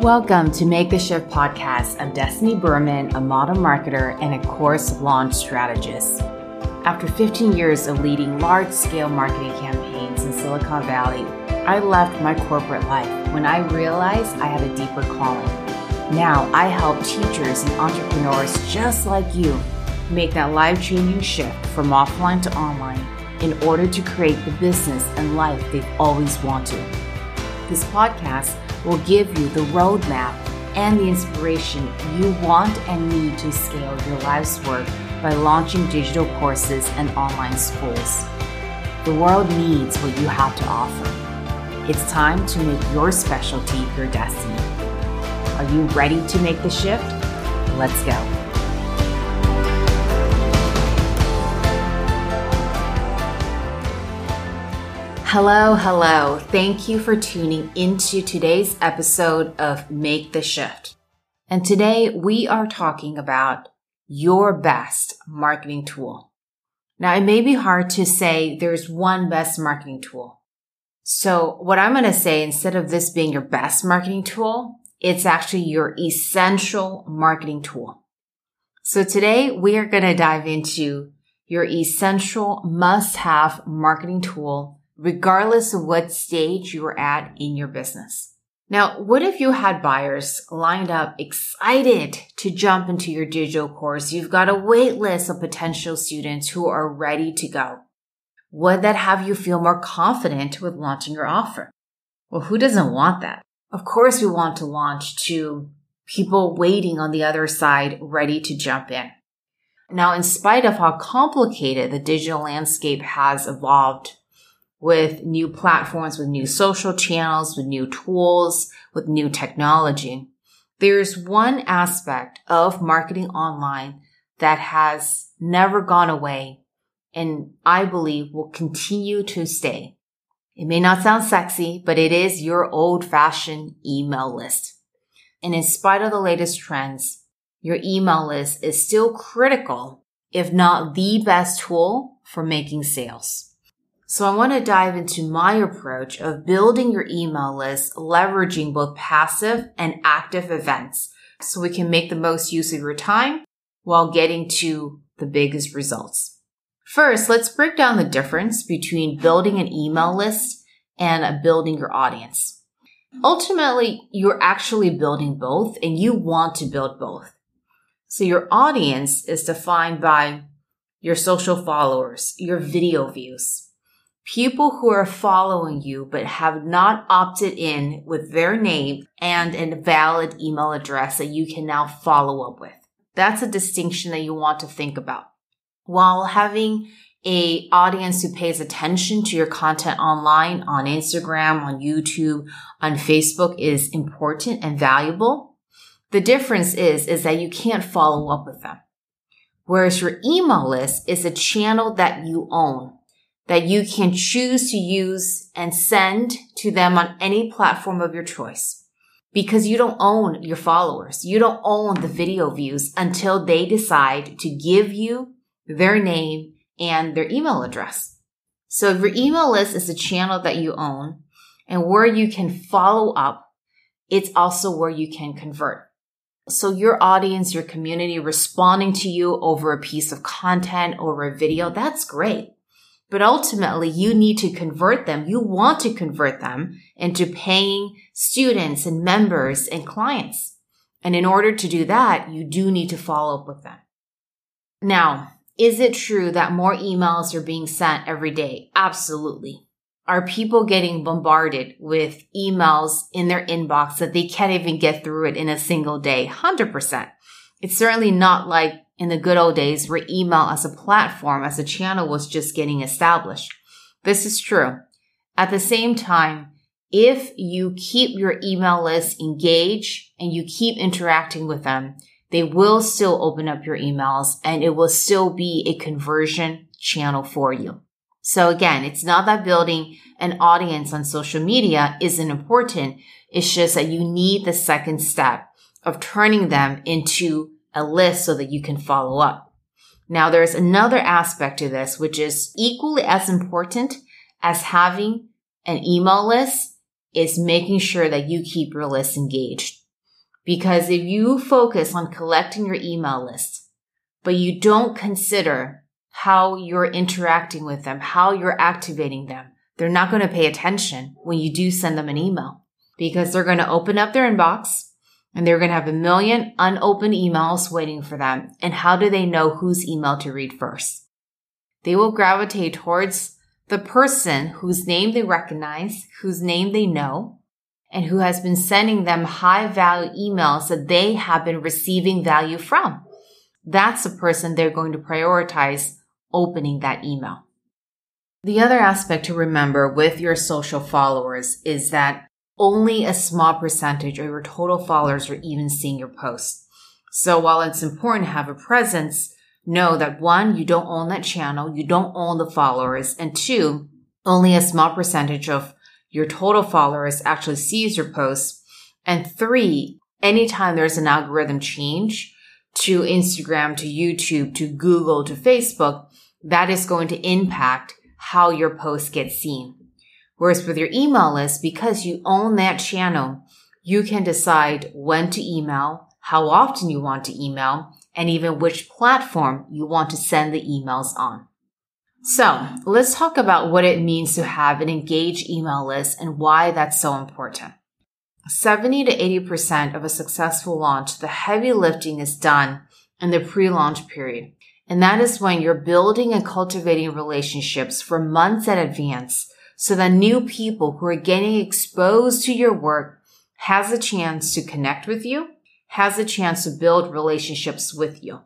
Welcome to Make the Shift podcast. I'm Destiny Berman, a model marketer and a course launch strategist. After 15 years of leading large scale marketing campaigns in Silicon Valley, I left my corporate life when I realized I had a deeper calling. Now I help teachers and entrepreneurs just like you make that life changing shift from offline to online in order to create the business and life they've always wanted. This podcast will give you the roadmap and the inspiration you want and need to scale your life's work by launching digital courses and online schools. The world needs what you have to offer. It's time to make your specialty your destiny. Are you ready to make the shift? Let's go. Hello, hello. Thank you for tuning into today's episode of Make the Shift. And today we are talking about your best marketing tool. Now, it may be hard to say there's one best marketing tool. So what I'm going to say, instead of this being your best marketing tool, it's actually your essential marketing tool. So today we are going to dive into your essential must have marketing tool regardless of what stage you're at in your business. Now, what if you had buyers lined up excited to jump into your digital course? You've got a wait list of potential students who are ready to go. Would that have you feel more confident with launching your offer? Well, who doesn't want that? Of course, we want to launch to people waiting on the other side, ready to jump in. Now, in spite of how complicated the digital landscape has evolved with new platforms, with new social channels, with new tools, with new technology. There's one aspect of marketing online that has never gone away and I believe will continue to stay. It may not sound sexy, but it is your old fashioned email list. And in spite of the latest trends, your email list is still critical, if not the best tool for making sales. So I want to dive into my approach of building your email list, leveraging both passive and active events so we can make the most use of your time while getting to the biggest results. First, let's break down the difference between building an email list and building your audience. Ultimately, you're actually building both and you want to build both. So your audience is defined by your social followers, your video views, people who are following you but have not opted in with their name and a valid email address that you can now follow up with. That's a distinction that you want to think about. While having a audience who pays attention to your content online on Instagram, on YouTube, on Facebook is important and valuable. The difference is, is that you can't follow up with them. Whereas your email list is a channel that you own that you can choose to use and send to them on any platform of your choice because you don't own your followers. You don't own the video views until they decide to give you their name and their email address. So your email list is a channel that you own and where you can follow up. It's also where you can convert. So your audience, your community responding to you over a piece of content, over a video, that's great. But ultimately, you need to convert them. You want to convert them into paying students and members and clients. And in order to do that, you do need to follow up with them. Now, is it true that more emails are being sent every day? Absolutely. Are people getting bombarded with emails in their inbox that they can't even get through it in a single day? 100%. It's certainly not like in the good old days where email as a platform, as a channel was just getting established. This is true. At the same time, if you keep your email list engaged and you keep interacting with them, they will still open up your emails and it will still be a conversion channel for you. So again, it's not that building an audience on social media isn't important. It's just that you need the second step of turning them into a list so that you can follow up. Now there's another aspect to this, which is equally as important as having an email list is making sure that you keep your list engaged. Because if you focus on collecting your email list, but you don't consider how you're interacting with them, how you're activating them, they're not going to pay attention when you do send them an email because they're going to open up their inbox and they're going to have a million unopened emails waiting for them. And how do they know whose email to read first? They will gravitate towards the person whose name they recognize, whose name they know, and who has been sending them high value emails that they have been receiving value from. That's the person they're going to prioritize opening that email. The other aspect to remember with your social followers is that only a small percentage of your total followers are even seeing your posts. So while it's important to have a presence, know that one, you don't own that channel, you don't own the followers, and two, only a small percentage of your total followers actually sees your posts. And three, anytime there's an algorithm change to Instagram, to YouTube, to Google, to Facebook, that is going to impact how your posts get seen. Whereas with your email list, because you own that channel, you can decide when to email, how often you want to email, and even which platform you want to send the emails on. So let's talk about what it means to have an engaged email list and why that's so important. 70 to 80% of a successful launch, the heavy lifting is done in the pre-launch period. And that is when you're building and cultivating relationships for months in advance so that new people who are getting exposed to your work has a chance to connect with you, has a chance to build relationships with you.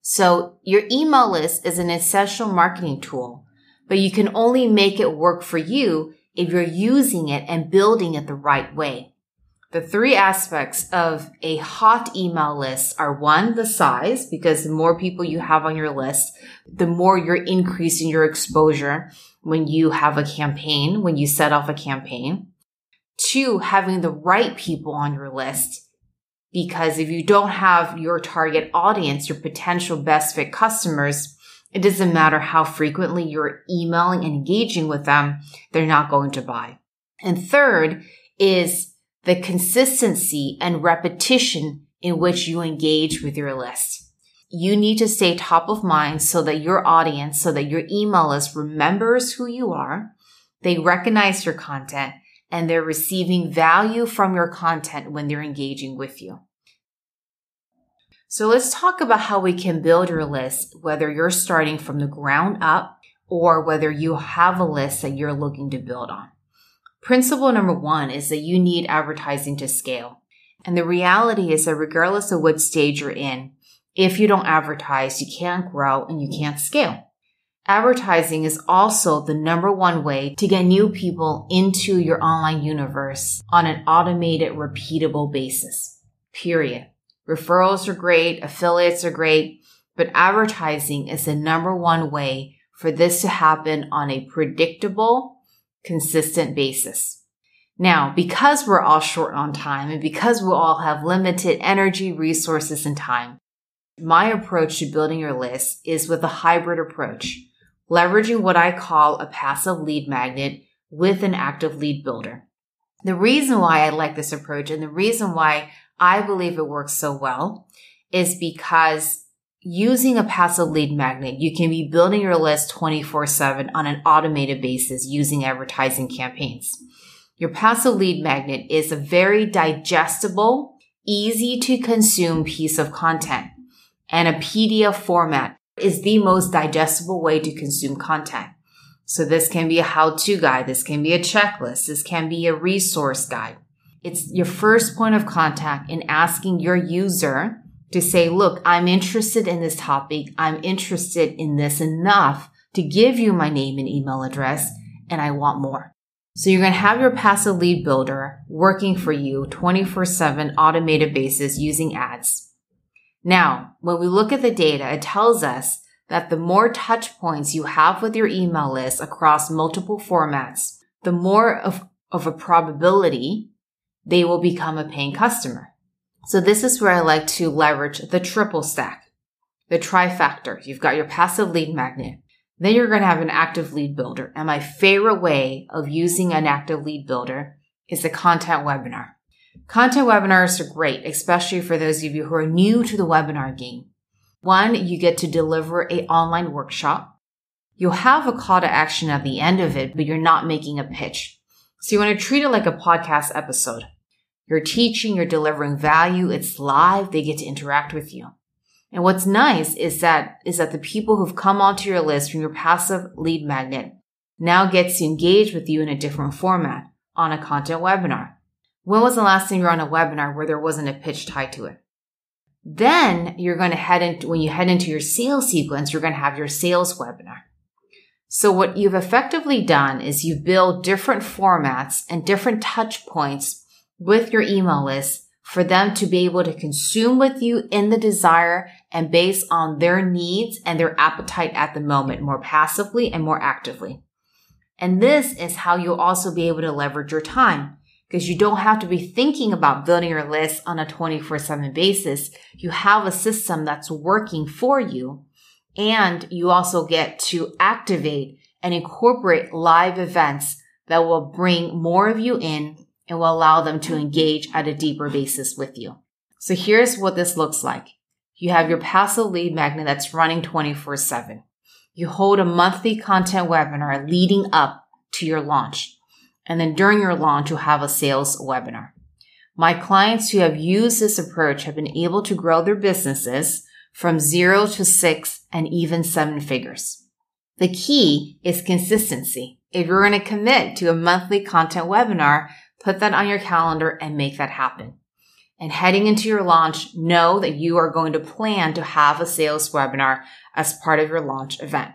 So your email list is an essential marketing tool, but you can only make it work for you if you're using it and building it the right way. The three aspects of a hot email list are one, the size, because the more people you have on your list, the more you're increasing your exposure when you have a campaign, when you set off a campaign. Two, having the right people on your list. Because if you don't have your target audience, your potential best fit customers, it doesn't matter how frequently you're emailing and engaging with them, they're not going to buy. And third is the consistency and repetition in which you engage with your list. You need to stay top of mind so that your audience, so that your email list remembers who you are. They recognize your content and they're receiving value from your content when they're engaging with you. So let's talk about how we can build your list, whether you're starting from the ground up or whether you have a list that you're looking to build on. Principle number one is that you need advertising to scale. And the reality is that regardless of what stage you're in, if you don't advertise, you can't grow and you can't scale. Advertising is also the number one way to get new people into your online universe on an automated, repeatable basis. Period. Referrals are great, affiliates are great, but advertising is the number one way for this to happen on a predictable consistent basis. Now, because we're all short on time and because we all have limited energy, resources, and time, my approach to building your list is with a hybrid approach, leveraging what I call a passive lead magnet with an active lead builder. The reason why I like this approach and the reason why I believe it works so well is because using a passive lead magnet, you can be building your list 24 7 on an automated basis using advertising campaigns. Your passive lead magnet is a very digestible, easy to consume piece of content and a PDF format is the most digestible way to consume content. So this can be a how-to guide. This can be a checklist. This can be a resource guide. It's your first point of contact in asking your user to say, look, I'm interested in this topic. I'm interested in this enough to give you my name and email address and I want more. So you're going to have your passive lead builder working for you 24 seven automated basis using ads. Now, when we look at the data, it tells us that the more touch points you have with your email list across multiple formats, the more of, of a probability they will become a paying customer. So this is where I like to leverage the triple stack, the trifactor. You've got your passive lead magnet. Then you're going to have an active lead builder. And my favorite way of using an active lead builder is a content webinar. Content webinars are great, especially for those of you who are new to the webinar game. One, you get to deliver a online workshop. You'll have a call to action at the end of it, but you're not making a pitch. So you want to treat it like a podcast episode. You're teaching, you're delivering value. It's live. They get to interact with you. And what's nice is that, is that the people who've come onto your list from your passive lead magnet now gets to engage with you in a different format on a content webinar. When was the last time you were on a webinar where there wasn't a pitch tied to it? Then you're going to head into, when you head into your sales sequence, you're going to have your sales webinar. So what you've effectively done is you've built different formats and different touch points with your email list for them to be able to consume with you in the desire and based on their needs and their appetite at the moment more passively and more actively. And this is how you'll also be able to leverage your time because you don't have to be thinking about building your list on a 24 7 basis. You have a system that's working for you and you also get to activate and incorporate live events that will bring more of you in and will allow them to engage at a deeper basis with you. So here's what this looks like. You have your passive lead magnet that's running 24 7. You hold a monthly content webinar leading up to your launch. And then during your launch, you'll have a sales webinar. My clients who have used this approach have been able to grow their businesses from zero to six and even seven figures. The key is consistency. If you're going to commit to a monthly content webinar, put that on your calendar and make that happen. And heading into your launch, know that you are going to plan to have a sales webinar as part of your launch event.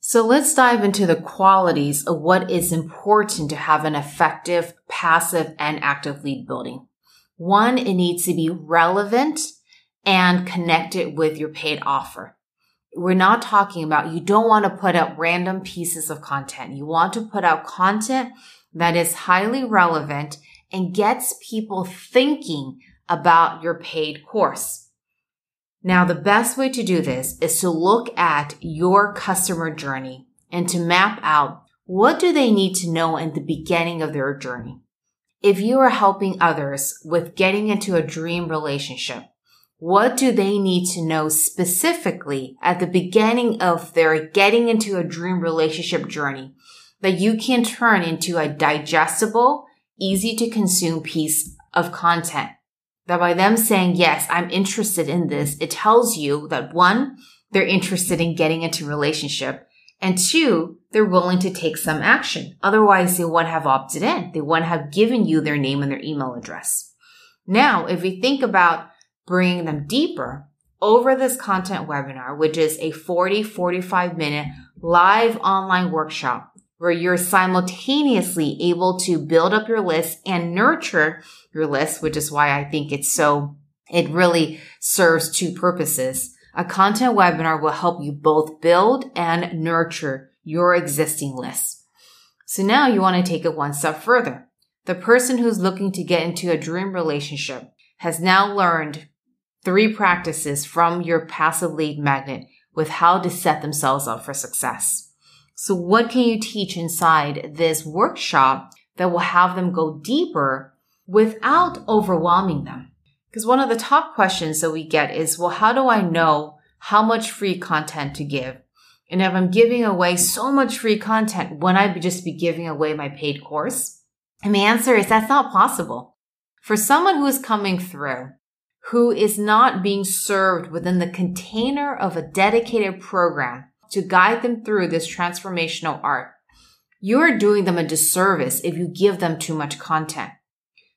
So let's dive into the qualities of what is important to have an effective passive and active lead building. One, it needs to be relevant and connect it with your paid offer. We're not talking about, you don't want to put out random pieces of content. You want to put out content that is highly relevant and gets people thinking about your paid course. Now, the best way to do this is to look at your customer journey and to map out what do they need to know in the beginning of their journey. If you are helping others with getting into a dream relationship, what do they need to know specifically at the beginning of their getting into a dream relationship journey that you can turn into a digestible, easy to consume piece of content? That by them saying, yes, I'm interested in this, it tells you that one, they're interested in getting into relationship. And two, they're willing to take some action. Otherwise, they wouldn't have opted in. They wouldn't have given you their name and their email address. Now, if we think about bringing them deeper over this content webinar, which is a 40, 45 minute live online workshop where you're simultaneously able to build up your list and nurture your list, which is why I think it's so, it really serves two purposes. A content webinar will help you both build and nurture your existing list. So now you want to take it one step further. The person who's looking to get into a dream relationship has now learned three practices from your passive lead magnet with how to set themselves up for success. So what can you teach inside this workshop that will have them go deeper without overwhelming them? Because one of the top questions that we get is, well, how do I know how much free content to give? And if I'm giving away so much free content, wouldn't I just be giving away my paid course? And the answer is that's not possible. For someone who is coming through who is not being served within the container of a dedicated program to guide them through this transformational art. You are doing them a disservice if you give them too much content.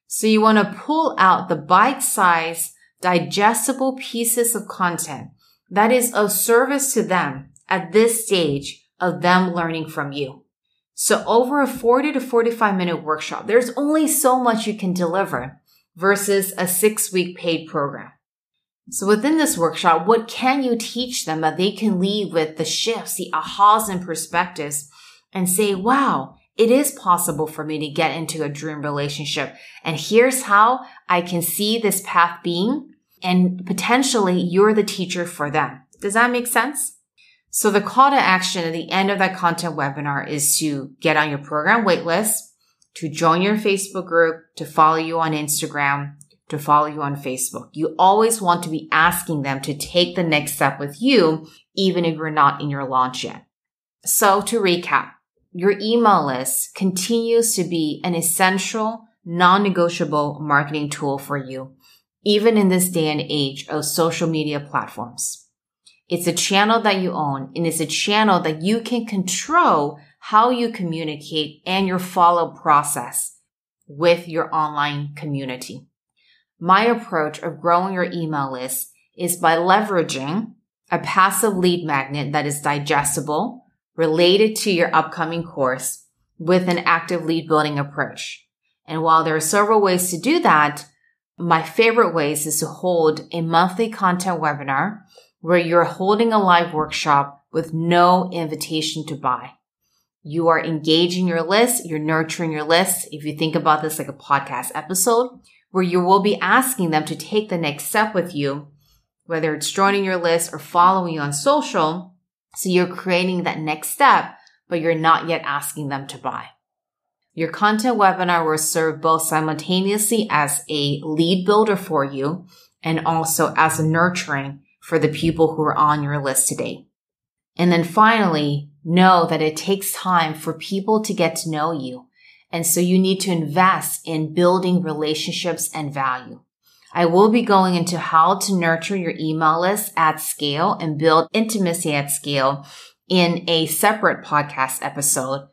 So you want to pull out the bite-sized, digestible pieces of content that is of service to them at this stage of them learning from you. So over a 40 to 45 minute workshop, there's only so much you can deliver versus a six week paid program. So within this workshop, what can you teach them that they can leave with the shifts, the ahas and perspectives and say, wow, it is possible for me to get into a dream relationship. And here's how I can see this path being. And potentially you're the teacher for them. Does that make sense? So the call to action at the end of that content webinar is to get on your program waitlist to join your Facebook group, to follow you on Instagram, to follow you on Facebook. You always want to be asking them to take the next step with you, even if you're not in your launch yet. So to recap, your email list continues to be an essential, non-negotiable marketing tool for you, even in this day and age of social media platforms. It's a channel that you own and it's a channel that you can control how you communicate and your follow process with your online community. My approach of growing your email list is by leveraging a passive lead magnet that is digestible, related to your upcoming course with an active lead building approach. And while there are several ways to do that, my favorite ways is to hold a monthly content webinar where you're holding a live workshop with no invitation to buy. You are engaging your list. You're nurturing your list. If you think about this like a podcast episode where you will be asking them to take the next step with you, whether it's joining your list or following you on social. So you're creating that next step, but you're not yet asking them to buy. Your content webinar will serve both simultaneously as a lead builder for you and also as a nurturing for the people who are on your list today. And then finally, know that it takes time for people to get to know you. And so you need to invest in building relationships and value. I will be going into how to nurture your email list at scale and build intimacy at scale in a separate podcast episode.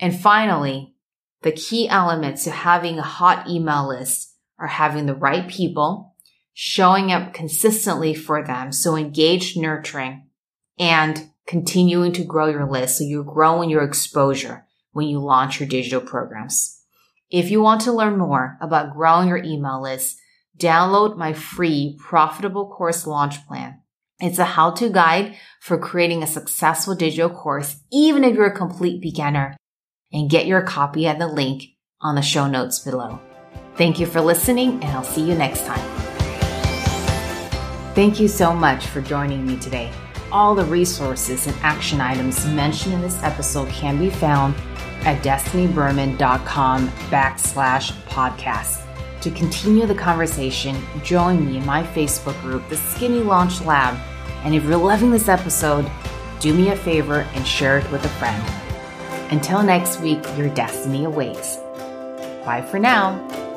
And finally, the key elements to having a hot email list are having the right people, showing up consistently for them. So engaged nurturing and continuing to grow your list. So you're growing your exposure when you launch your digital programs. If you want to learn more about growing your email list, download my free profitable course launch plan. It's a how to guide for creating a successful digital course, even if you're a complete beginner and get your copy at the link on the show notes below. Thank you for listening and I'll see you next time. Thank you so much for joining me today. All the resources and action items mentioned in this episode can be found at destinyberman.com backslash podcast. To continue the conversation, join me in my Facebook group, The Skinny Launch Lab. And if you're loving this episode, do me a favor and share it with a friend. Until next week, your destiny awaits. Bye for now.